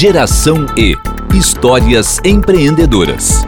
Geração E Histórias empreendedoras.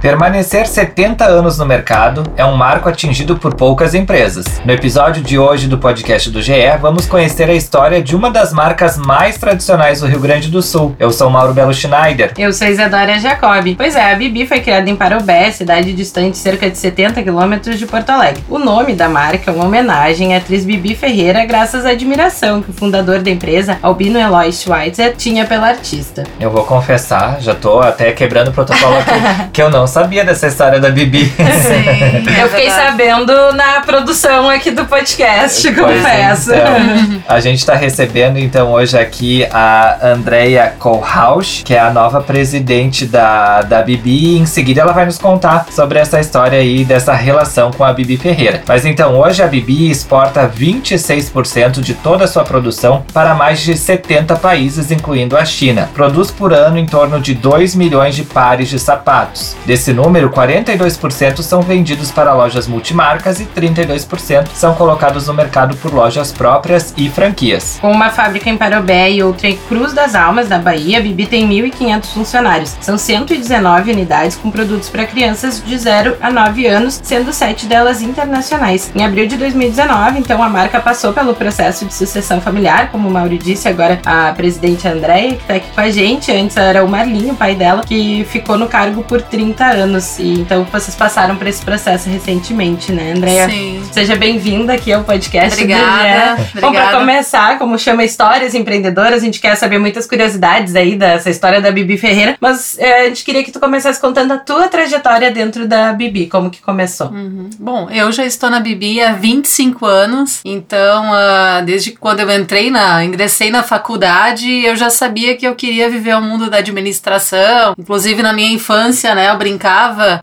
Permanecer 70 anos no mercado é um marco atingido por poucas empresas. No episódio de hoje do podcast do GE, vamos conhecer a história de uma das marcas mais tradicionais do Rio Grande do Sul. Eu sou Mauro Belo Schneider. Eu sou Isadora Jacobi. Pois é, a Bibi foi criada em Parobé, cidade distante cerca de 70 quilômetros de Porto Alegre. O nome da marca é uma homenagem à atriz Bibi Ferreira, graças à admiração que o fundador da empresa, Albino Eloy Schweitzer, tinha pela artista. Eu vou confessar, já tô até quebrando o protocolo aqui, que eu não sabia dessa história da Bibi. Sim, é eu fiquei sabendo na produção aqui do podcast, Pois confesso. então, a gente está recebendo então hoje aqui a Andrea Kohlhaus, que é a nova presidente da, da Bibi, e em seguida ela vai nos contar sobre essa história aí dessa relação com a Bibi Ferreira. Mas então, hoje a Bibi exporta 26% de toda a sua produção para mais de 70 países, incluindo a China. Produz por ano em torno de 2 milhões de pares de sapatos. Desse número, 42% são vendidos para lojas multimarcas e 32% são colocados no mercado por lojas próprias e franquias. Com uma fábrica em Parobé e outra em Cruz das Almas, na Bahia, a Bibi tem 1.500 funcionários. São 119 unidades com produtos para crianças de 0 a 9 anos, sendo 7 delas internacionais. Em abril de 2019, então, a marca passou pelo processo de sucessão familiar, como o Mauro disse, agora a presidente Andréia, que está aqui com a gente. Antes era o Marlinho, o pai dela, que ficou no cargo por 30 anos. E então vocês passaram por esse processo recentemente, né, Andréia? Sim. Seja bem-vinda aqui ao podcast Obrigada, do. Bom, pra começar, como chama Histórias Empreendedoras, a gente quer saber muitas curiosidades aí dessa história da Bibi Ferreira, mas é, a gente queria que tu começasse contando a tua trajetória dentro da Bibi, como que começou. Uhum. Bom, eu já estou na Bibi há 25 anos, então ah, desde quando eu entrei na, ingressei na faculdade, eu já sabia que eu queria viver o mundo da administração. Inclusive na minha infância, né, eu brincava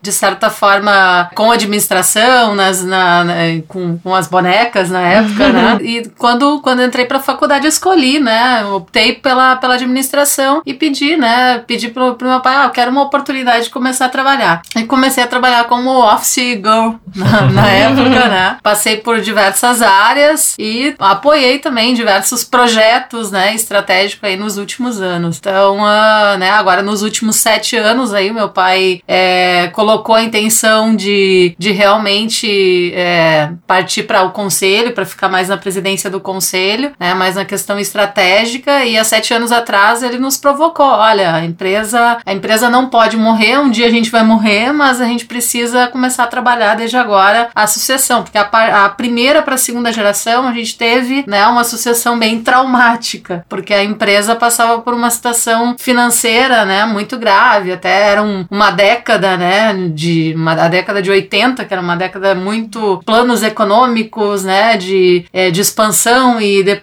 de certa forma com administração, nas, na, na- com, com as bonecas na época, né? E quando, quando entrei para a faculdade eu escolhi, né? Eu optei pela, pela administração e pedi, né? Pedi pro, pro meu pai, ah, eu quero uma oportunidade de começar a trabalhar. E comecei a trabalhar como office girl na, na época, né? Passei por diversas áreas e apoiei também diversos projetos, né? Estratégicos aí nos últimos anos. Então, ah, né? Agora nos últimos sete anos aí, meu pai é, colocou a intenção de, de realmente é, partir para o conselho, para ficar mais na presidência do conselho, né? Mais na questão estratégica. E há sete anos atrás ele nos provocou: olha, a empresa, a empresa não pode morrer, um dia a gente vai morrer, mas a gente precisa começar a trabalhar desde agora a sucessão, porque a, a primeira para a segunda geração a gente teve né, uma sucessão bem traumática, porque a empresa passava por uma situação financeira né, muito grave, até era um- uma década, né, de uma, a década de 80, que era uma década muito planos econômicos, né, de, eh, de expansão e de,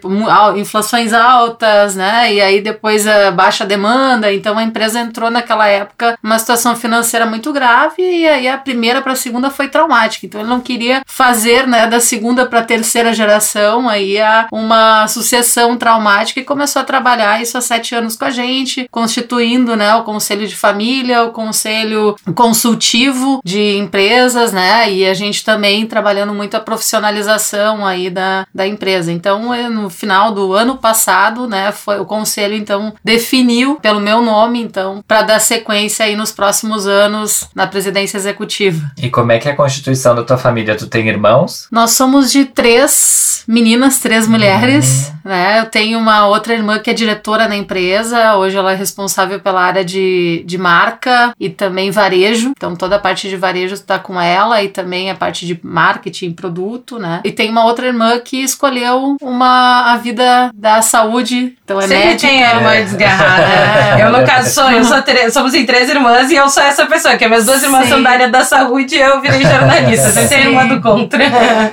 inflações altas, né, e aí depois a baixa demanda, então a empresa entrou naquela época numa situação financeira muito grave e aí a primeira para a segunda foi traumática, então ele não queria fazer, né, da segunda para a terceira geração aí a, uma sucessão traumática e começou a trabalhar isso há sete anos com a gente, constituindo, né, o conselho de família, o conselho consultivo de empresas, né, e a gente também trabalhando muito a profissionalização aí da, da empresa. Então, eh, no final do ano passado, né, foi o conselho então definiu pelo meu nome, então, para dar sequência aí nos próximos anos na presidência executiva. E como é que é a constituição da tua família? Tu tem irmãos? Nós somos de três meninas, três mulheres, né? Eu tenho uma outra irmã que é diretora na empresa, hoje ela é responsável pela área de, de marca e também varejo, então toda a parte de varejo está com ela e também a parte de marketing, produto, né? E tem uma outra irmã que escolheu uma, a vida da saúde, então é Sempre médica. tem a irmã desgarrada. É. Eu, no caso, sou, eu sou somos em três irmãs e eu sou essa pessoa, que as minhas duas irmãs Sim. são da área da saúde e eu virei jornalista. Tem a irmã do contra.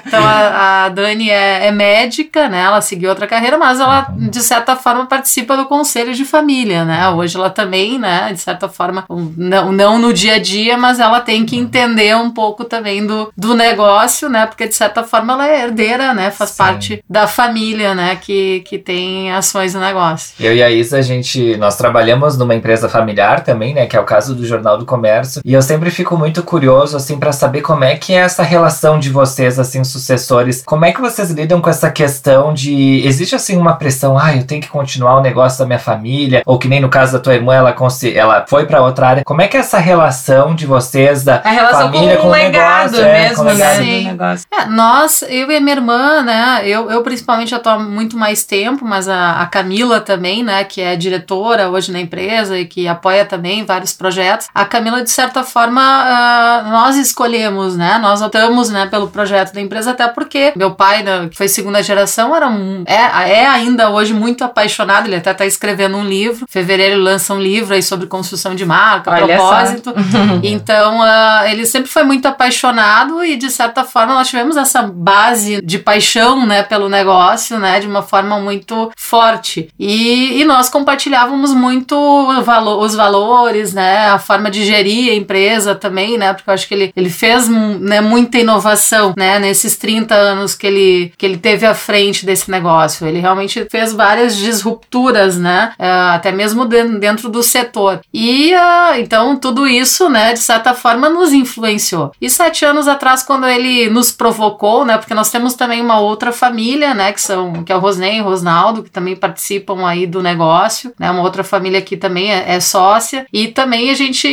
Então a, a Dani é, é médica, né? Ela seguiu outra carreira, mas ela, de certa forma, participa do conselho de família, né? Hoje ela também, né? De certa forma, não, não no dia a dia, mas ela tem que entender um pouco também do, do negócio, né? Porque de certa forma ela é herdeira, né? Faz Sim. parte da família, né? Que, que tem ações no negócio. Eu e a Isa, a gente, nós trabalhamos numa empresa familiar também, né, que é o caso do Jornal do Comércio, e eu sempre fico muito curioso, assim, para saber como é que é essa relação de vocês, assim, sucessores, como é que vocês lidam com essa questão de, existe existe assim uma pressão, ah, eu tenho que continuar o negócio da minha família, ou que nem no caso da tua irmã, ela, ela foi para outra área. Como é que é essa relação de vocês da a relação família com com o legado negócio, é, mesmo, né? legado? do negócio. É, nós, eu e a minha irmã, né? Eu, eu principalmente já tô há muito mais tempo, mas a, a Camila também, né? Que é diretora hoje na empresa e que apoia também vários projetos. A Camila, de certa forma, ah, nós escolhemos, né? Nós optamos, né? Pelo projeto da empresa, até porque meu pai, né, que foi segunda geração, era um, é, é ainda hoje muito apaixonado. Ele até tá escrevendo um livro. Em fevereiro ele lança um livro aí sobre construção de marca, Olha propósito. Então, ah, ele sempre foi muito apaixonado e, de certa forma, nós tivemos essa base de paixão, né, pelo negócio, né, de uma forma muito forte. E, e nós compartilhávamos muito valo- os valores, né, a forma de gerir a empresa também, né, porque eu acho que ele, ele fez, né, muita inovação, né, nesses 30 anos que ele, que ele teve à frente desse negócio. Ele realmente fez várias disrupturas, né, ah, até mesmo den- dentro do setor. E, ah, então, tudo isso, né, de certa forma, nos influenciou. E sete anos atrás, quando ele nos provocou, né, porque nós temos também uma outra família, né, que são, que é o Rosnei e o Rosnaldo, que também participam aí do negócio, né, uma outra família que também é, é sócia, e também a gente,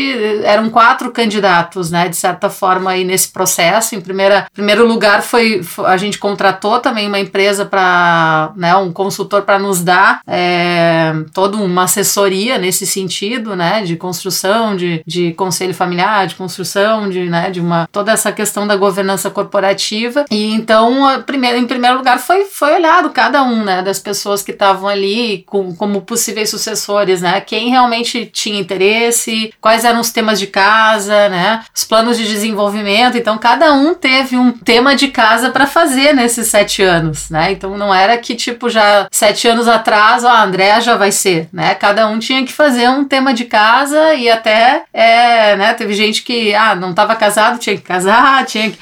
eram quatro candidatos, né, de certa forma aí nesse processo. Em primeira, primeiro lugar foi, fo- a gente contratou também uma empresa para, né, um consultor para nos dar é, toda uma assessoria nesse sentido, né, de construção, de, de conselho familiar, de construção, de, né, de uma toda essa questão da governança corporativa. E então, a primeira, em primeiro lugar, foi, foi olhado cada um, né, das pessoas que estavam ali com, como possíveis sucessores, né, quem realmente tinha interesse, quais eram os temas de casa, né, os planos de desenvolvimento. Então, cada um teve um tema de casa para fazer nesses sete anos, né. Então, não era que tipo já sete anos atrás, ó, a Andréa já vai ser, né. Cada um tinha que fazer um tema de casa e até, é, né, teve gente que, ah, não estava casado, tinha que casar, tinha que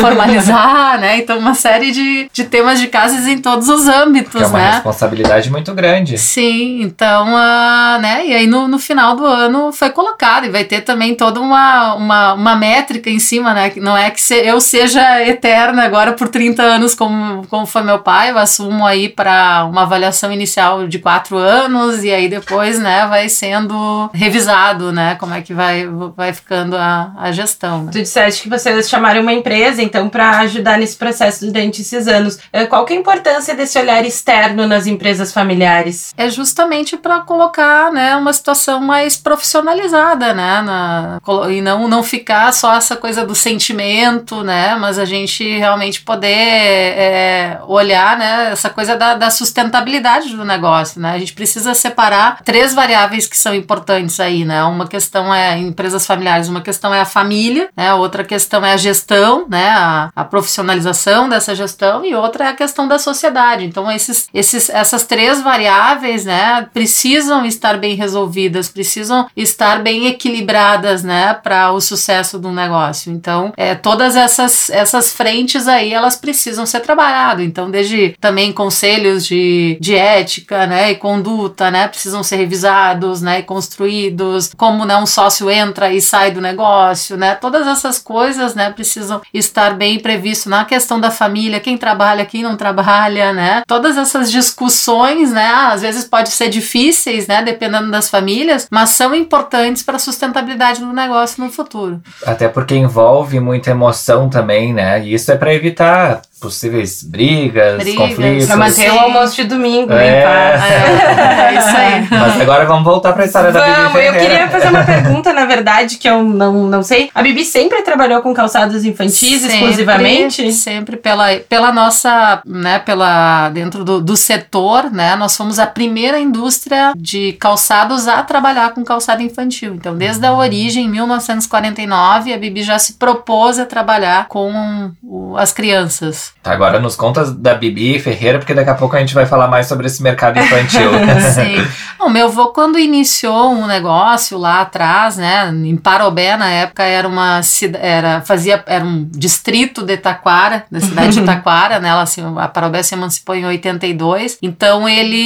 formalizar, né. Então, uma série de, de temas de casas em todos os âmbitos, Que é uma né. responsabilidade muito grande. Sim, então, ah, né, e aí no, no final do ano foi colocado, e vai ter também toda uma, uma, uma métrica em cima, né, que não é que se- eu seja eterna agora por 30 anos como, como foi meu pai, eu assumo aí para uma avaliação inicial de quatro anos, e aí depois, né, vai sendo revisado, né, como é que vai, vai ficando a, a gestão. né. Tu disseste que vocês chamaram uma empresa, então, para ajudar nesse processo durante esses anos. Eh, Qual que é a importância desse olhar externo nas empresas familiares? é justamente para colocar né, uma situação mais profissionalizada, né? na- e não, não ficar só essa coisa do sentimento, né? Mas a gente realmente poder é, olhar né, essa coisa da, da sustentabilidade do negócio, né? A gente precisa separar três variáveis que são importantes aí, né? Uma questão é empresas familiares, uma questão é a família, né? Outra questão é a gestão, né? A, a profissionalização dessa gestão e outra é a questão da sociedade. Então esses, esses, essas três variáveis, né? Precisam estar bem resolvidas, precisam estar bem equilibradas, né? Para o sucesso do negócio. Então é, todas essas, essas frentes aí elas precisam ser trabalhadas. Então desde também conselhos de, de ética, né? E conduta, né? Precisam ser revisados, né? E construídos. Como né, um sócio entra e sai do negócio, né? Todas essas coisas, né? Precisam estar bem previsto na questão da família, quem trabalha, quem não trabalha, né? Todas essas discussões, né? Às vezes pode ser difíceis, né? Dependendo das famílias, mas são importantes para a sustentabilidade do negócio no futuro. Até porque envolve muita emoção também, né? E isso é para evitar possíveis brigas, Brigas, conflitos. Pra manter Sim. o almoço de domingo É. em paz. É, é isso aí. Mas agora vamos voltar para a história da Bibi Vamos, eu queria fazer uma pergunta, na verdade, que eu não, não sei. A Bibi sempre trabalhou com calçados infantis Sempre, exclusivamente? Sempre pela, pela nossa, né, pela dentro do, do setor, né, nós fomos a primeira indústria de calçados a trabalhar com calçado infantil. Então, desde a origem, em 1949, a Bibi já se propôs a trabalhar com o- as crianças. Tá, agora nos contas da Bibi Ferreira, porque daqui a pouco a gente vai falar mais sobre esse mercado infantil. Sim. O meu avô, quando iniciou um negócio lá atrás, né, em Parobé, na época, era uma era fazia era um distrito de Taquara, da cidade de Taquara, né, ela, se- a Parobé se emancipou em 82, então ele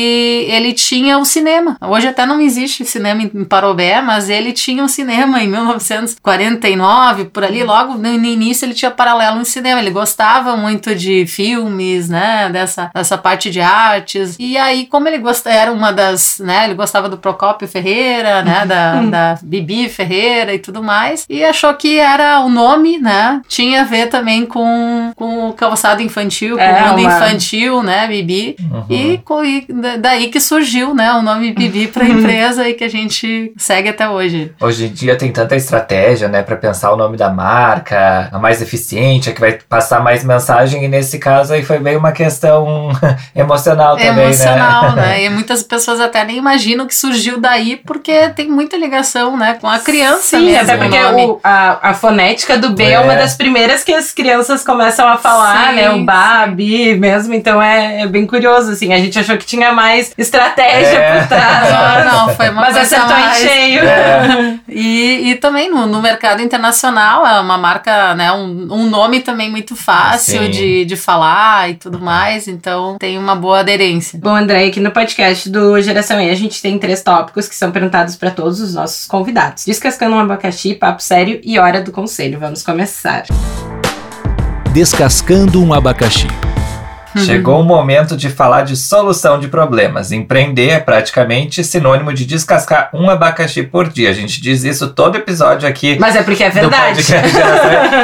ele tinha um cinema. Hoje até não existe cinema em Parobé, mas ele tinha um cinema em 1949, por ali, logo no início ele tinha paralelo em cinema, ele gostava muito de filmes, né? Dessa, dessa parte de artes. E aí, como ele gosta, era uma das, né? Ele gostava do Procópio Ferreira, né? Da, da Bibi Ferreira e tudo mais. E achou que era o nome, né? Tinha a ver também com, com o calçado infantil, com É, o mundo uma- infantil, né? Bibi. Uhum. E, e da- daí que surgiu, né? O nome Bibi pra empresa e que a gente segue até hoje. Hoje em dia tem tanta estratégia, né, Pra pensar o nome da marca, a mais eficiente, a que vai passar mais mensagem, e nesse caso aí foi bem uma questão emocional É também, emocional, né? né? E muitas pessoas até nem imaginam que surgiu daí, porque tem muita ligação, né, com a criança Sim, mesmo. até porque o nome. o- a, a fonética do B é. É. uma das primeiras que as crianças começam a falar, Sim, né? O Ba. Bi mesmo, então é, é bem curioso, assim. A gente achou que tinha mais estratégia É. por trás. Não, não, foi uma Mas coisa acertou em mais- cheio. É. E, e também no, no mercado internacional é uma marca, né? Um, um nome também muito fácil Sim. de, de falar e tudo mais, então tem uma boa aderência. Bom, André, aqui no podcast do Geração E a gente tem três tópicos que são perguntados para todos os nossos convidados: Descascando um abacaxi, papo sério e hora do conselho. Vamos começar. Descascando um abacaxi. Chegou o momento de falar de solução de problemas. Empreender é praticamente sinônimo de descascar um abacaxi por dia. A gente diz isso todo episódio aqui Mas é porque é verdade.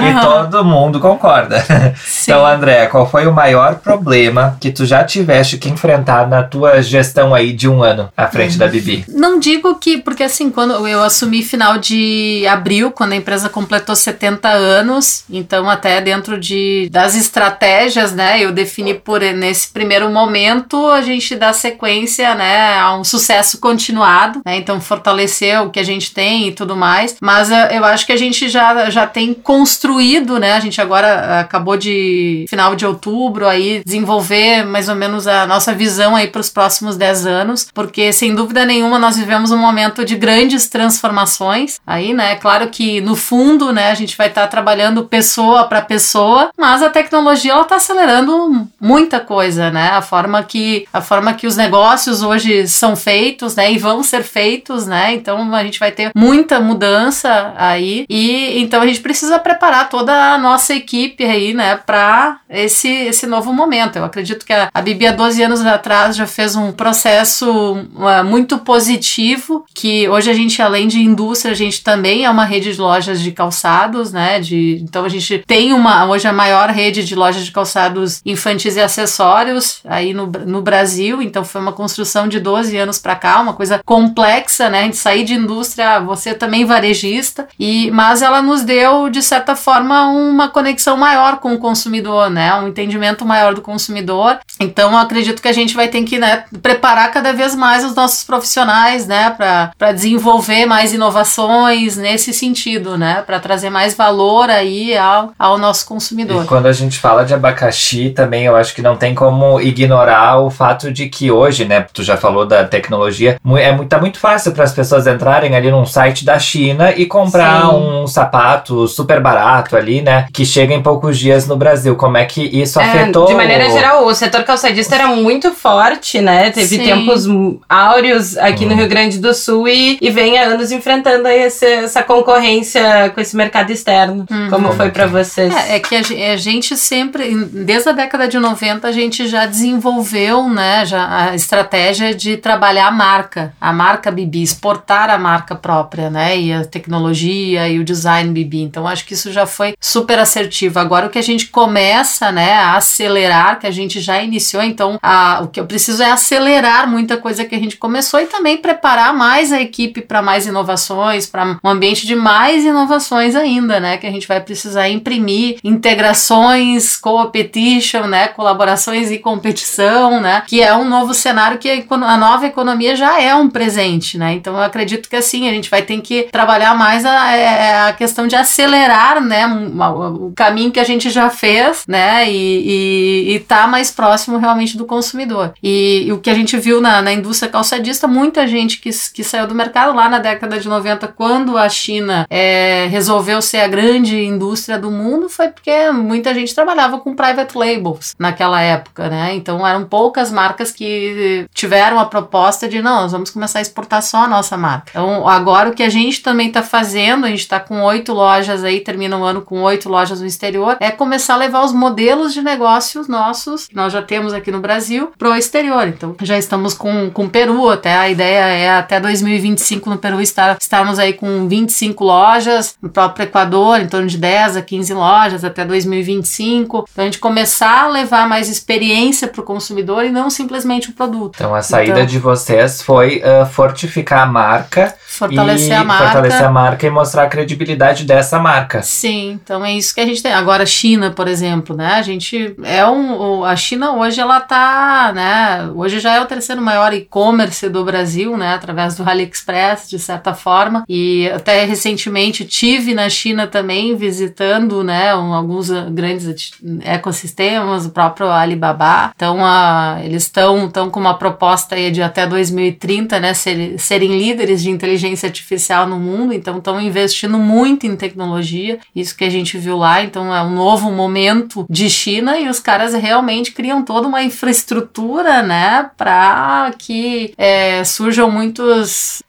E, todo mundo concorda. Sim. Então, André, qual foi o maior problema que tu já tiveste que enfrentar na tua gestão aí de um ano à frente da Bibi? Não digo que, porque assim, quando eu assumi final de abril, quando a empresa completou 70 anos, então até dentro de, das estratégias, né, eu defini por nesse primeiro momento a gente dá sequência, né, a um sucesso continuado, né, então fortalecer o que a gente tem e tudo mais, mas eh, eu acho que a gente já, já tem construído, né, a gente agora eh, acabou de, final de outubro, aí desenvolver mais ou menos a nossa visão aí para os próximos 10 anos, porque sem dúvida nenhuma nós vivemos um momento de grandes transformações. Aí, né, claro que no fundo, né, a gente vai estar trabalhando pessoa para pessoa, mas a tecnologia ela está acelerando muita coisa, né? A forma que a forma que os negócios hoje são feitos, né, e vão ser feitos, né? Então a gente vai ter muita mudança aí e então a gente precisa preparar toda a nossa equipe aí, né, para esse esse novo momento. Eu acredito que a, a Bibi há 12 anos atrás já fez um processo uh, muito positivo, que hoje a gente além de indústria, a gente também é uma rede de lojas de calçados, né? De, então a gente tem uma hoje a maior rede de lojas de calçados infantis e acessórios aí no, no Brasil, então foi uma construção de 12 anos para cá, uma coisa complexa, né? A gente sair de indústria, você também varejista, e mas ela nos deu de certa forma uma conexão maior com o consumidor, né? Um entendimento maior do consumidor. Então acredito que a gente vai ter que né, preparar cada vez mais os nossos profissionais, né, para desenvolver mais inovações nesse sentido, né, para trazer mais valor aí ao, ao nosso consumidor. E quando a gente fala de abacaxi, também eu acho que não tem como ignorar o fato de que hoje, né, tu já falou da tecnologia, é muito, tá muito fácil para as pessoas entrarem ali num site da China e comprar Sim. um sapato super barato ali, né, que chega em poucos dias no Brasil. Como é que isso É, afetou? de maneira geral, o setor calçadista era muito forte, né? Teve Sim. tempos áureos aqui no Hum. Rio Grande do Sul e, e vem há anos enfrentando aí esse- essa concorrência com esse mercado externo. Uhum. Como foi pra vocês? É, é que a, a gente sempre, em- desde a década de 90, a gente já desenvolveu né, já a estratégia de trabalhar a marca, a marca Bibi, exportar a marca própria, né? E a tecnologia e o design Bibi. Então, acho que isso já foi super assertivo. Agora, o que a gente começa né, a acelerar, que a gente já iniciou, então, a, o que eu preciso é acelerar muita coisa que a gente começou e também preparar mais a equipe para mais inovações, para um ambiente de mais inovações ainda, né? Que a gente vai precisar imprimir integrações, competition, né? Colaborações e competição, né? Que é um novo cenário que a nova economia já é um presente, né? Então eu acredito que assim a gente vai ter que trabalhar mais a, é, a questão de acelerar, né? o caminho que a gente já fez, né? E, e, e tá mais próximo realmente do consumidor. E, e o que a gente viu na, na indústria calçadista, muita gente que, que saiu do mercado lá na década de 90, quando a China é, resolveu ser a grande indústria do mundo, foi porque muita gente trabalhava com private labels naquela época, né? Então eram poucas marcas que tiveram a proposta de não, nós vamos começar a exportar só a nossa marca. Então agora o que a gente também está fazendo, a gente está com oito lojas aí, termina o ano com oito lojas no exterior, é começar a levar os modelos de negócios nossos, que nós já temos aqui no Brasil, para o exterior. Então já estamos com, com Peru, até a ideia é até 2025 no Peru estar, estarmos aí com 25 lojas, no próprio Equador, em torno de 10 a 15 lojas até 2025. Então a gente começar a levar mais experiência para o consumidor e não simplesmente o produto. Então a saída então, de vocês foi uh, fortificar a marca fortalecer a marca. Fortalecer a marca e mostrar a credibilidade dessa marca. Sim, então é isso que a gente tem. Agora, China, por exemplo, né? A gente é um. A China hoje ela tá, né? Hoje já é o terceiro maior e-commerce do Brasil, né? Através do AliExpress, de certa forma. E até recentemente tive na China também visitando, né? Um, alguns grandes ecossistemas, o próprio Alibaba. Então, a, eles estão com uma proposta aí de até 2030, né? Ser, serem líderes de inteligência inteligência artificial no mundo, então estão investindo muito em tecnologia, isso que a gente viu lá, então é um novo momento de China e os caras realmente criam toda uma infraestrutura, né, para que é, surjam muitos,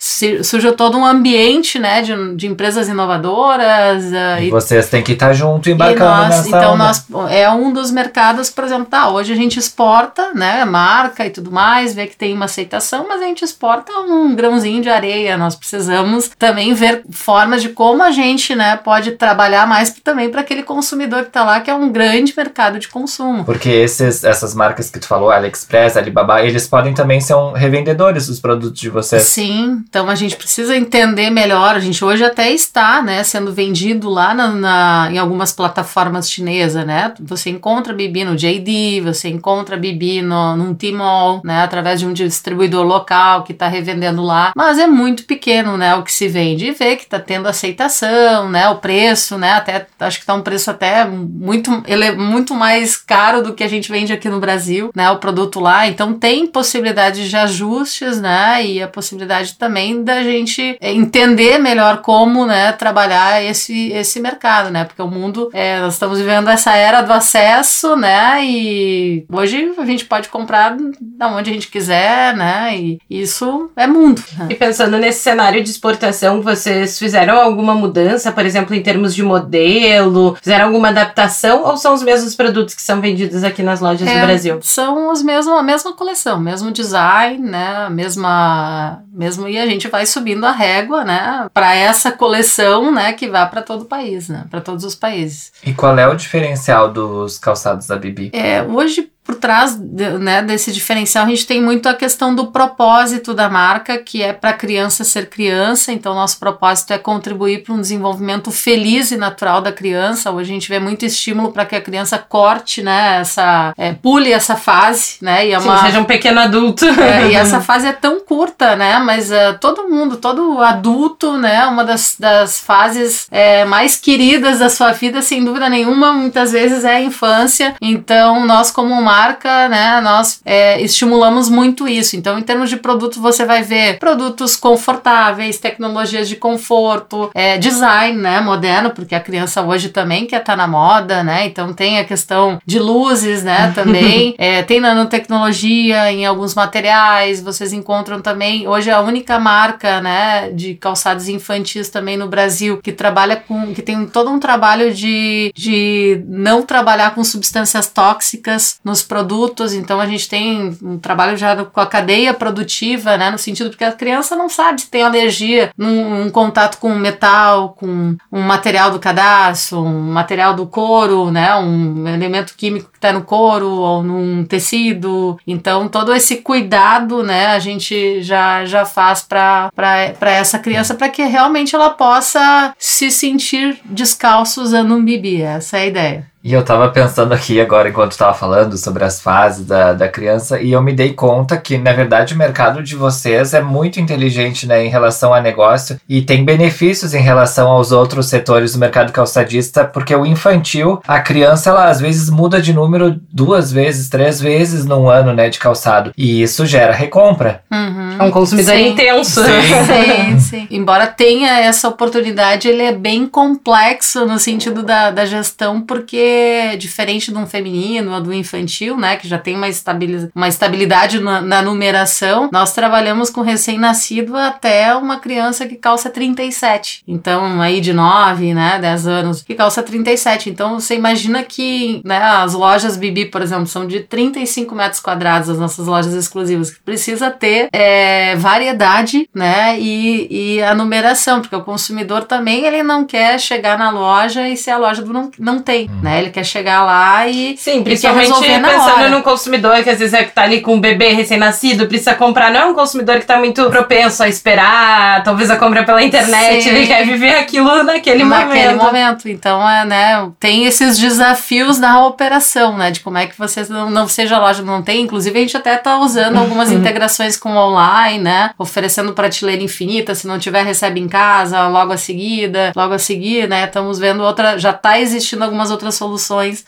surja todo um ambiente, né, de, de empresas inovadoras. Uh, e, vocês têm que estar junto embarcando nós, nessa Então, onda. nós, é um dos mercados, por exemplo, tá, hoje a gente exporta, né, marca e tudo mais, vê que tem uma aceitação, mas a gente exporta um grãozinho de areia, nós precisamos também ver formas de como a gente, né, pode trabalhar mais também para aquele consumidor que está lá, que é um grande mercado de consumo. Porque esses, essas marcas que tu falou, AliExpress, Alibaba, eles podem também ser um revendedores dos produtos de vocês. Sim, então a gente precisa entender melhor. A gente hoje até está, né, sendo vendido lá na, na em algumas plataformas chinesas, né? Você encontra Bibi no JD, você encontra Bibi no, num Tmall, né, através de um distribuidor local que está revendendo lá, mas é muito pequeno né, o que se vende e vê que está tendo aceitação, né, o preço, né, até acho que está um preço até muito ele é muito mais caro do que a gente vende aqui no Brasil, né, o produto lá, então tem possibilidade de ajustes, né, e a possibilidade também da gente entender melhor como, né, trabalhar esse esse mercado, né, porque o mundo é, nós estamos vivendo essa era do acesso, né, e hoje a gente pode comprar da onde a gente quiser, né, e isso é mundo. Né? E pensando nesse cenário cenário de exportação, vocês fizeram alguma mudança, por exemplo, em termos de modelo? Fizeram alguma adaptação ou são os mesmos produtos que são vendidos aqui nas lojas é, do Brasil? São os mesmos, a mesma coleção, mesmo design, né? Mesma, mesmo e a gente vai subindo a régua, né? Para essa coleção, né? Que vá para todo o país, né? Para todos os países. E qual é o diferencial dos calçados da Bibi? É, hoje por trás né, desse diferencial, a gente tem muito a questão do propósito da marca, que é para criança ser criança. Então, nosso propósito é contribuir para um desenvolvimento feliz e natural da criança. Hoje a gente vê muito estímulo para que a criança corte, né, essa, é, pule essa fase, né, e é uma, Sim, seja um pequeno adulto. É, e essa fase é tão curta, né, mas uh, todo mundo, todo adulto, né, uma das, das fases é, mais queridas da sua vida, sem dúvida nenhuma, muitas vezes é a infância. Então, nós como uma marca, né, nós é, estimulamos muito isso. Então, em termos de produto, você vai ver produtos confortáveis, tecnologias de conforto, é, design, né, moderno, porque a criança hoje também quer estar tá na moda, né? Então tem a questão de luzes, né, também. é, tem nanotecnologia em alguns materiais. Vocês encontram também hoje é a única marca, né, de calçados infantis também no Brasil que trabalha com, que tem todo um trabalho de, de não trabalhar com substâncias tóxicas nos nos produtos, então a gente tem um trabalho já com a cadeia produtiva, né, no sentido porque a criança não sabe se tem alergia num, num contato com metal, com um material do cadastro, um material do couro, né, um elemento químico que está no couro ou num tecido. Então todo esse cuidado, né, a gente já já faz para essa criança para que realmente ela possa se sentir descalço usando um bibi. Essa é a ideia. E eu tava pensando aqui agora, enquanto tava falando sobre as fases da, da criança, e eu me dei conta que, na verdade, o mercado de vocês é muito inteligente, né, em relação a negócio, e tem benefícios em relação aos outros setores do mercado calçadista, porque o infantil, a criança, ela às vezes muda de número duas vezes, três vezes num ano, né, de calçado, e isso gera recompra. Uhum. É um consumidor sim. intenso. Sim. sim, sim. Embora tenha essa oportunidade, ele é bem complexo no sentido da, da gestão, porque porque diferente de um feminino ou do infantil, né, que já tem uma, estabiliz uma estabilidade na, na numeração, nós trabalhamos com recém-nascido até uma criança que calça 37. Então, aí de 9, né, 10 anos, que calça 37. Então, você imagina que, né, as lojas Bibi, por exemplo, são de 35 metros quadrados, as nossas lojas exclusivas, que precisa ter é, variedade, né, e, e a numeração, porque o consumidor também, ele não quer chegar na loja e ser a loja do não, não tem, hum. né, ele quer chegar lá e, Sim, principalmente pensando num consumidor que às vezes é que tá ali com um bebê recém-nascido, precisa comprar, não é um consumidor que tá muito propenso a esperar, talvez a compra pela internet, Sim. ele quer viver aquilo naquele, naquele momento. Naquele momento. Então, é, né, tem esses desafios na operação, né, de como é que você não, não seja loja, não tem. Inclusive, a gente até tá usando algumas uhum. integrações com online, né, oferecendo prateleira infinita, se não tiver, recebe em casa, logo a seguida, logo a seguir, né, estamos vendo outra, já tá existindo algumas outras soluções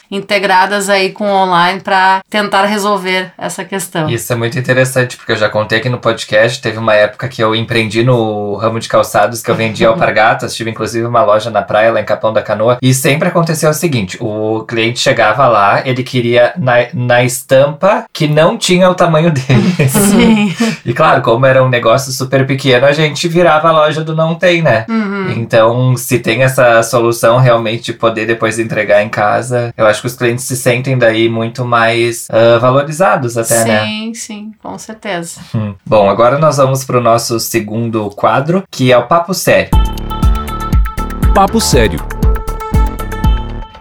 integradas aí com online para tentar resolver essa questão. Isso é muito interessante, porque eu já contei aqui no podcast, teve uma época que eu empreendi no ramo de calçados, que eu vendia alpargatas, tive inclusive uma loja na praia lá em Capão da Canoa, e sempre aconteceu o seguinte, o cliente chegava lá, ele queria na, na estampa que não tinha o tamanho dele. Sim. e claro, como era um negócio super pequeno, a gente virava a loja do não tem, né? Uhum. Então, se tem essa solução realmente de poder depois entregar em casa, eu acho que os clientes se sentem daí muito mais uh, valorizados até, sim, né? Sim, sim, com certeza. Hum. Bom, agora nós vamos para o nosso segundo quadro, que é o Papo Sério. Papo Sério.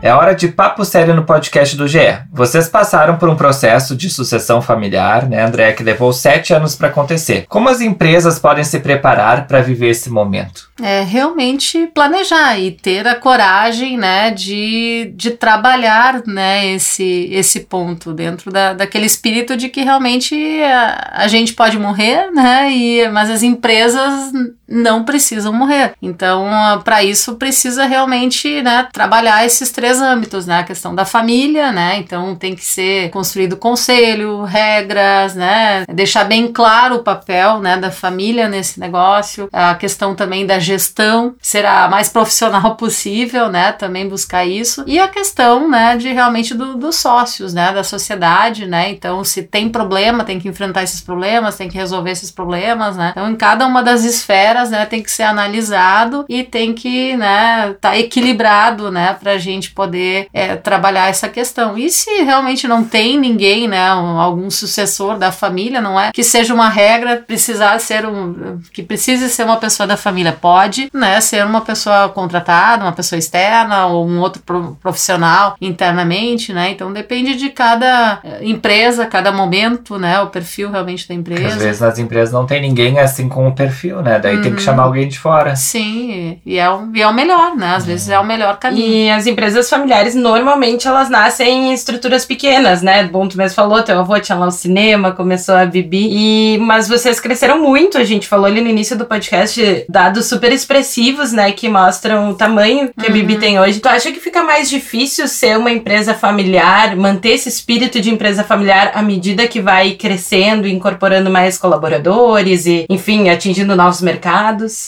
É hora de papo sério no podcast do GE. Vocês passaram por um processo de sucessão familiar, né, André, que levou sete anos para acontecer. Como as empresas podem se preparar para viver esse momento? É realmente planejar e ter a coragem, né, de, de trabalhar, né, esse, esse ponto dentro da, daquele espírito de que realmente a, a gente pode morrer, né, e, mas as empresas não precisam morrer. Então, para isso precisa realmente, né, trabalhar esses três âmbitos, né, a questão da família, né, então tem que ser construído conselho, regras, né, deixar bem claro o papel, né, da família nesse negócio, a questão também da gestão, ser a mais profissional possível, né, também buscar isso, e a questão, né, de realmente do, dos sócios, né, da sociedade, né, então se tem problema, tem que enfrentar esses problemas, tem que resolver esses problemas, né, então em cada uma das esferas né, tem que ser analisado e tem que, né, tá equilibrado, né, pra gente poder é, trabalhar essa questão. E se realmente não tem ninguém, né, um, algum sucessor da família, não é que seja uma regra precisar ser um, que precise ser uma pessoa da família, pode, né, ser uma pessoa contratada, uma pessoa externa ou um outro profissional internamente, né, então depende de cada é, empresa, cada momento, né, o perfil realmente da empresa. Às vezes nas empresas não tem ninguém assim com o perfil, né, daí tem tem que chamar alguém de fora. Sim, e é o, e é o melhor, né? Às vezes é o melhor caminho. E as empresas familiares, normalmente, elas nascem em estruturas pequenas, né? Bom, tu mesmo falou, teu avô tinha lá o cinema, começou a Bibi, e... mas vocês cresceram muito, a gente falou ali no início do podcast, dados super expressivos, né? Que mostram o tamanho que uhum. a Bibi tem hoje. Tu acha que fica mais difícil ser uma empresa familiar, manter esse espírito de empresa familiar à medida que vai crescendo, incorporando mais colaboradores e, enfim, atingindo novos mercados?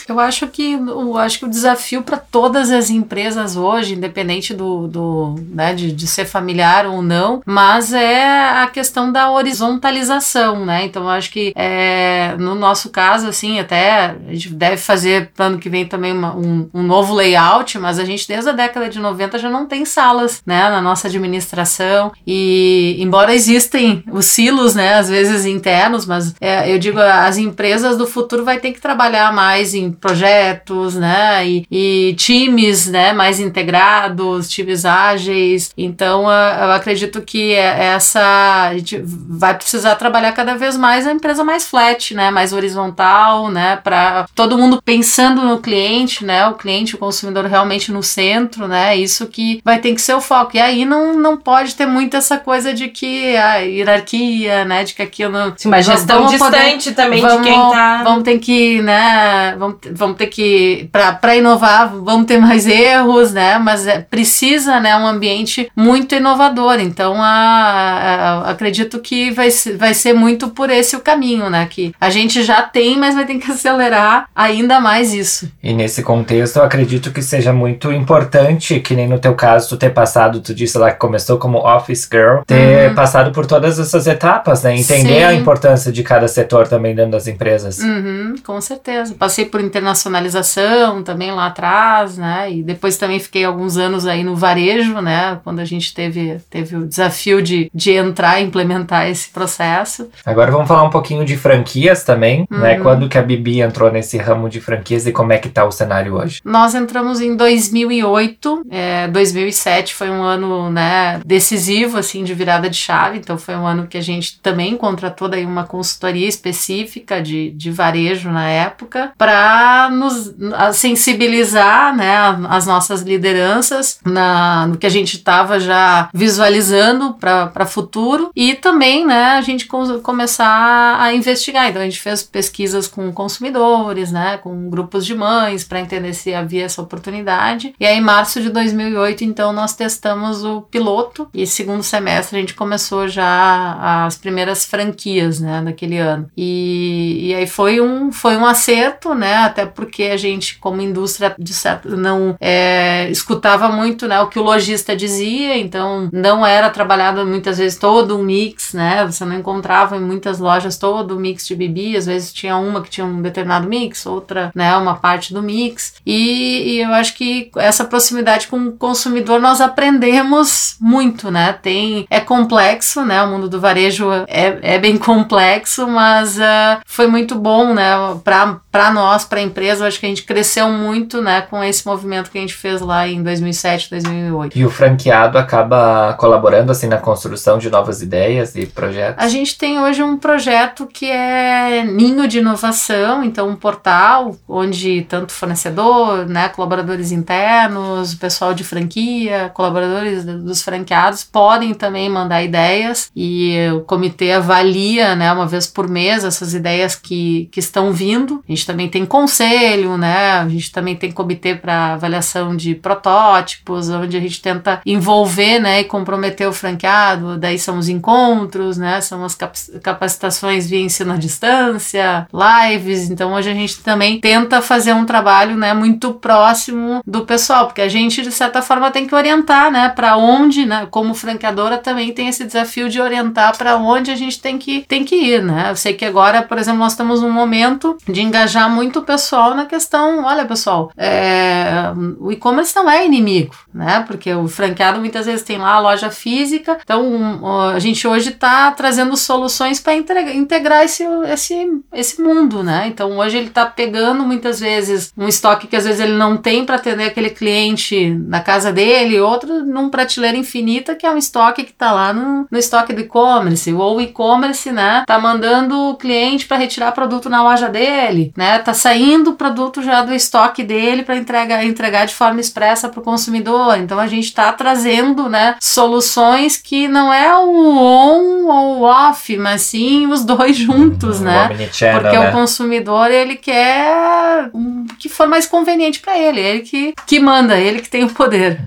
Eu acho que eu acho que o desafio para todas as empresas hoje, independente do, do né, de, de ser familiar ou não, mas é a questão da horizontalização, né? Então acho que é, no nosso caso, assim, até a gente deve fazer ano que vem também uma, um, um novo layout, mas a gente desde a década de 90 já não tem salas, né, na nossa administração e embora existem os silos, né, às vezes internos, mas é, eu digo as empresas do futuro vai ter que trabalhar mais em projetos, né? E, e times, né? Mais integrados, times ágeis. Então, eu acredito que é, essa a gente vai precisar trabalhar cada vez mais a empresa mais flat, né? Mais horizontal, né? Para todo mundo pensando no cliente, né? O cliente, o consumidor realmente no centro, né? Isso que vai ter que ser o foco. E aí não, não pode ter muito essa coisa de que a hierarquia, né? De que aquilo Sim, uma gestão distante poder, também vamos, de quem tá. Vamos ter que, né? Né, vamos, vamos ter que, para inovar, vamos ter mais erros, né, mas é, precisa, né, um ambiente muito inovador. Então, a, a, acredito que vai, vai ser muito por esse o caminho, né, que a gente já tem, mas vai ter que acelerar ainda mais isso. E nesse contexto, eu acredito que seja muito importante, que nem no teu caso, tu ter passado, tu disse lá que começou como office girl, ter uhum. passado por todas essas etapas, né, entender Sim. a importância de cada setor também dentro das empresas. Uhum, com certeza. Passei por internacionalização também lá atrás, né? E depois também fiquei alguns anos aí no varejo, né? Quando a gente teve, teve o desafio de, de entrar e implementar esse processo. Agora vamos falar um pouquinho de franquias também, né? uhum. né? Quando que a Bibi entrou nesse ramo de franquias e como é que tá o cenário hoje? Nós entramos em 2008, é, 2007 foi um ano, né, decisivo, assim, de virada de chave, então foi um ano que a gente também contratou daí uma consultoria específica de, de varejo na época para nos sensibilizar né, as nossas lideranças na, no que a gente estava já visualizando para futuro e também né, a gente começar a investigar. Então a gente fez pesquisas com consumidores, né, com grupos de mães para entender se havia essa oportunidade. E aí, em março de 2008, então, nós testamos o piloto e segundo semestre a gente começou já as primeiras franquias né, daquele ano. E, e aí foi um, foi um acerto, né? Até porque a gente, como indústria, de certo, não é, escutava muito né, o que o lojista dizia, então não era trabalhado muitas vezes todo um mix, né? Você não encontrava em muitas lojas todo o mix de bebê, às vezes tinha uma que tinha um determinado mix, outra, né, uma parte do mix. E, e eu acho que essa proximidade com o consumidor nós aprendemos muito, né? Tem é complexo, né? O mundo do varejo é, é bem complexo, mas uh, foi muito bom, né? Para nós, para a empresa, eu acho que a gente cresceu muito, né? Com esse movimento que a gente fez lá em 2007, 2008. E o franqueado acaba colaborando, assim, na construção de novas ideias e projetos? A gente tem hoje um projeto que é Ninho de Inovação, então um portal onde tanto fornecedor, né? Colaboradores internos, pessoal de franquia, colaboradores dos franqueados podem também mandar ideias e o comitê avalia, né? Uma vez por mês essas ideias que, que estão vindo. A gente também tem conselho, né? A gente também tem comitê para avaliação de protótipos, onde a gente tenta envolver, né, e comprometer o franqueado. Daí são os encontros, né? São as capacitações via ensino à distância, lives. Então hoje a gente também tenta fazer um trabalho, né, muito próximo do pessoal, porque a gente de certa forma tem que orientar, né, para onde, né, como franqueadora também tem esse desafio de orientar para onde a gente tem que tem que ir, né? Eu sei que agora, por exemplo, nós estamos num momento de engajar muito o pessoal na questão, olha pessoal, é, o e-commerce não é inimigo, né? Porque o franqueado muitas vezes tem lá a loja física, então a gente hoje está trazendo soluções para integrar esse, esse, esse mundo, né? Então hoje ele está pegando muitas vezes um estoque que às vezes ele não tem para atender aquele cliente na casa dele, outro num prateleira infinita que é um estoque que está lá no, no estoque do e-commerce, ou o e-commerce, né? Tá mandando o cliente para retirar produto na loja dele, né? Tá saindo o produto já do estoque dele para entregar, entregar de forma expressa para o consumidor. Então a gente está trazendo, né, soluções que não é o on ou off, mas sim os dois juntos, né? Porque né? o consumidor ele quer o que for mais conveniente para ele, ele que, que manda, ele que tem o poder.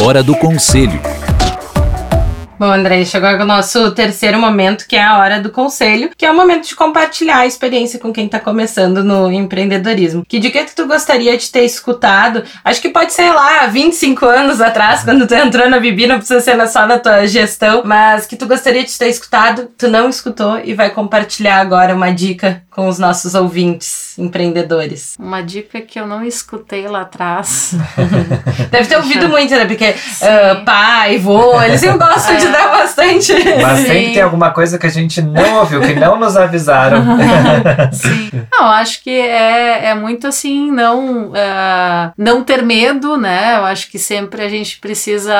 Hora do conselho. Bom, André, chegou o nosso terceiro momento, que é a hora do conselho, que é o momento de compartilhar a experiência com quem está começando no empreendedorismo. Que dica que tu gostaria de ter escutado? Acho que pode ser lá 25 anos atrás, quando tu entrou na Bibi, não precisa ser só na tua gestão, mas que tu gostaria de ter escutado, tu não escutou e vai compartilhar agora uma dica com os nossos ouvintes empreendedores. Uma dica que eu não escutei lá atrás. Deve ter ouvido muito, né? Porque uh, pai, vô, eles gostam é. de dar bastante. Mas Sim. sempre tem alguma coisa que a gente não ouviu, que não nos avisaram. Sim. Não, acho que é, é muito assim, não, uh, não ter medo, né? Eu acho que sempre a gente precisa.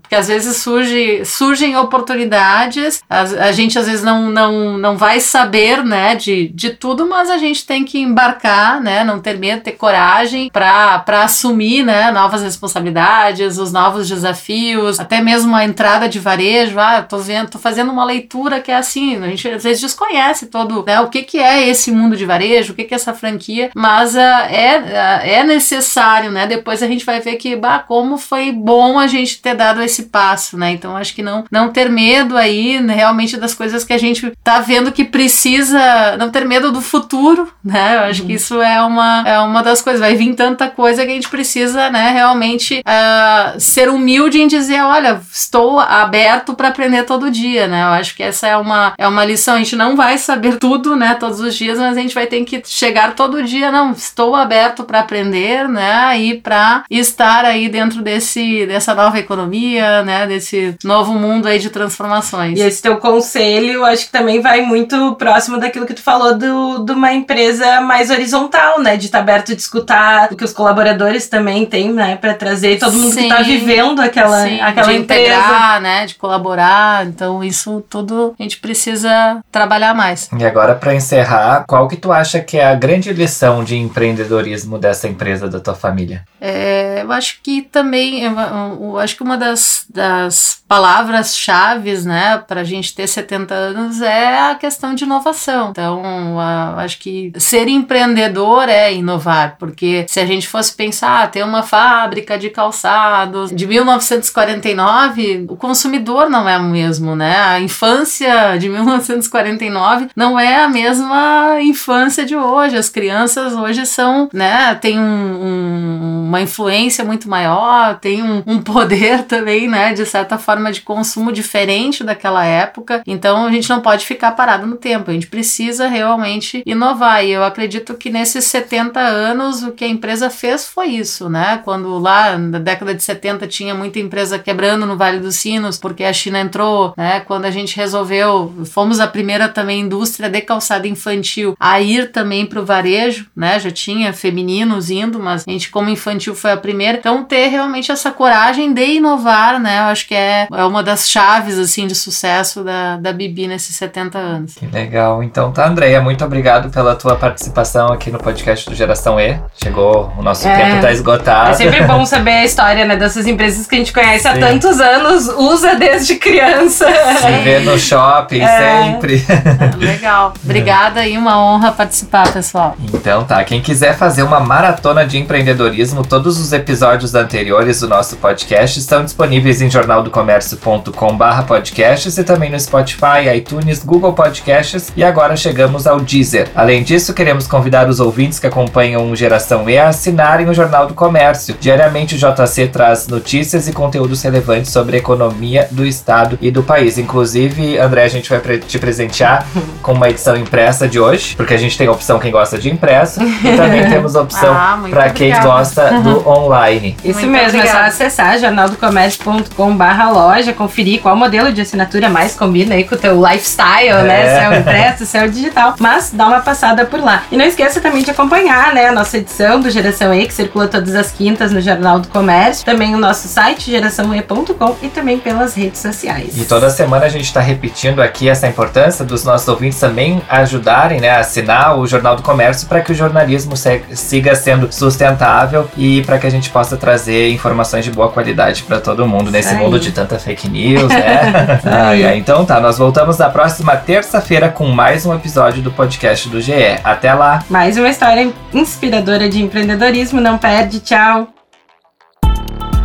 Porque às vezes surge, surgem oportunidades, a, a gente às vezes não, não, não vai saber, né, de, de tudo, mas a gente tem que embarcar, né? Não ter medo, ter coragem para assumir, né? Novas responsabilidades, os novos desafios, até mesmo a entrada de varejo. Ah, tô vendo, tô fazendo uma leitura que é assim, a gente às vezes desconhece todo, né? O que que é esse mundo de varejo, o que que é essa franquia, mas uh, é, uh, é necessário, né? Depois a gente vai ver que, bah, como foi bom a gente ter dado esse passo, né? Então acho que não, não ter medo aí né, realmente das coisas que a gente tá vendo que precisa, não ter medo do futuro, né? Eu acho uhum. que isso é uma, é uma das coisas. Vai vir tanta coisa que a gente precisa, né, realmente uh, ser humilde em dizer, olha, estou aberto para aprender todo dia, né? Eu acho que essa é uma, é uma lição. A gente não vai saber tudo, né, todos os dias, mas a gente vai ter que chegar todo dia, não, estou aberto para aprender, né, e para estar aí dentro desse, dessa nova economia, né, desse novo mundo aí de transformações. E esse teu conselho, acho que também vai muito próximo daquilo que tu falou do, de uma empresa mais horizontal, né, de estar tá aberto de escutar o que os colaboradores também têm, né, para trazer todo mundo tá sim, que está vivendo aquela, sim, aquela de empresa. Integrar, né, de colaborar. Então isso tudo a gente precisa trabalhar mais. E agora para encerrar, qual que tu acha que é a grande lição de empreendedorismo dessa empresa da tua família? É, eu acho que também, eu, eu acho que uma das, das palavras-chave, né, para a gente ter 70 anos é a questão de inovação. Então, eu acho que ser empreendedor é inovar, porque se a gente fosse pensar, ah, ter uma fábrica de calçados de 1949, o consumidor não é o mesmo, né? A infância de 1949 não é a mesma infância de hoje. As crianças hoje são, né, tem um, um, uma influência muito maior, tem um, um, poder também, né, de certa forma de consumo diferente daquela época. Então a gente não pode ficar parado no tempo. A gente precisa realmente inovar. E eu acredito que nesses 70 anos o que a empresa fez foi isso, né? Quando lá na década de 70 tinha muita empresa quebrando no Vale dos Sinos porque a China entrou, né? Quando a gente resolveu, fomos a primeira também indústria de calçado infantil a ir também para o varejo, né? Já tinha femininos indo, mas a gente como infantil foi a primeira. Então ter realmente essa coragem de inovar, né? Eu acho que é, é uma das chaves assim de sucesso da, da Bibi nesses 70 anos. Que legal. Então tá, Andreia, muito obrigado pela tua participação aqui no podcast do Geração E. Chegou, o nosso é, tempo tá esgotado. É sempre bom saber a história, né, dessas empresas que a gente conhece Sim. há tantos anos, usa desde criança. Se vê no shopping é. sempre. É, legal. Obrigada e uma honra participar, pessoal. Então tá, quem quiser fazer uma maratona de empreendedorismo, todos os episódios anteriores do nosso podcast estão disponíveis em jornaldocomércio.com/podcasts e também no Spotify, iTunes, Google Podcasts e agora chegamos ao Deezer. Além disso, queremos convidar os ouvintes que acompanham o Geração E a assinarem o Jornal do Comércio. Diariamente o JC traz notícias e conteúdos relevantes sobre a economia do estado e do país. Inclusive, André, a gente vai te presentear com uma edição impressa de hoje, porque a gente tem a opção quem gosta de impresso e também temos a opção ah, para quem gosta do online. Isso muito mesmo, obrigada. é só acessar jornaldocomércio.com/barra loja, conferir qual modelo de assinatura mais combina aí com o teu lifestyle, né? é. né? Se é o impresso, se é o digital. Mas dá uma passada por lá. E não esqueça também de acompanhar, né, a nossa edição do Geração E, que circula todas as quintas no Jornal do Comércio, também o nosso site geraçãoe.com e também pelas redes sociais. E toda semana a gente está repetindo aqui essa importância dos nossos ouvintes também ajudarem, né, a assinar o Jornal do Comércio para que o jornalismo siga sendo sustentável e para que a gente possa trazer informações de boa qualidade para todo mundo nesse mundo de tanta fake news, né? ah, então tá, nós voltamos na próxima terça-feira com mais um episódio do podcast do GE. Até lá! Mais uma história inspiradora de empreendedorismo, não perde, tchau!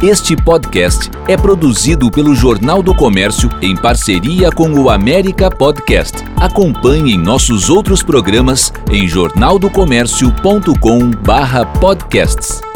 Este podcast é produzido pelo Jornal do Comércio em parceria com o América Podcast. Acompanhe nossos outros programas em jornaldocomércio.com/podcasts.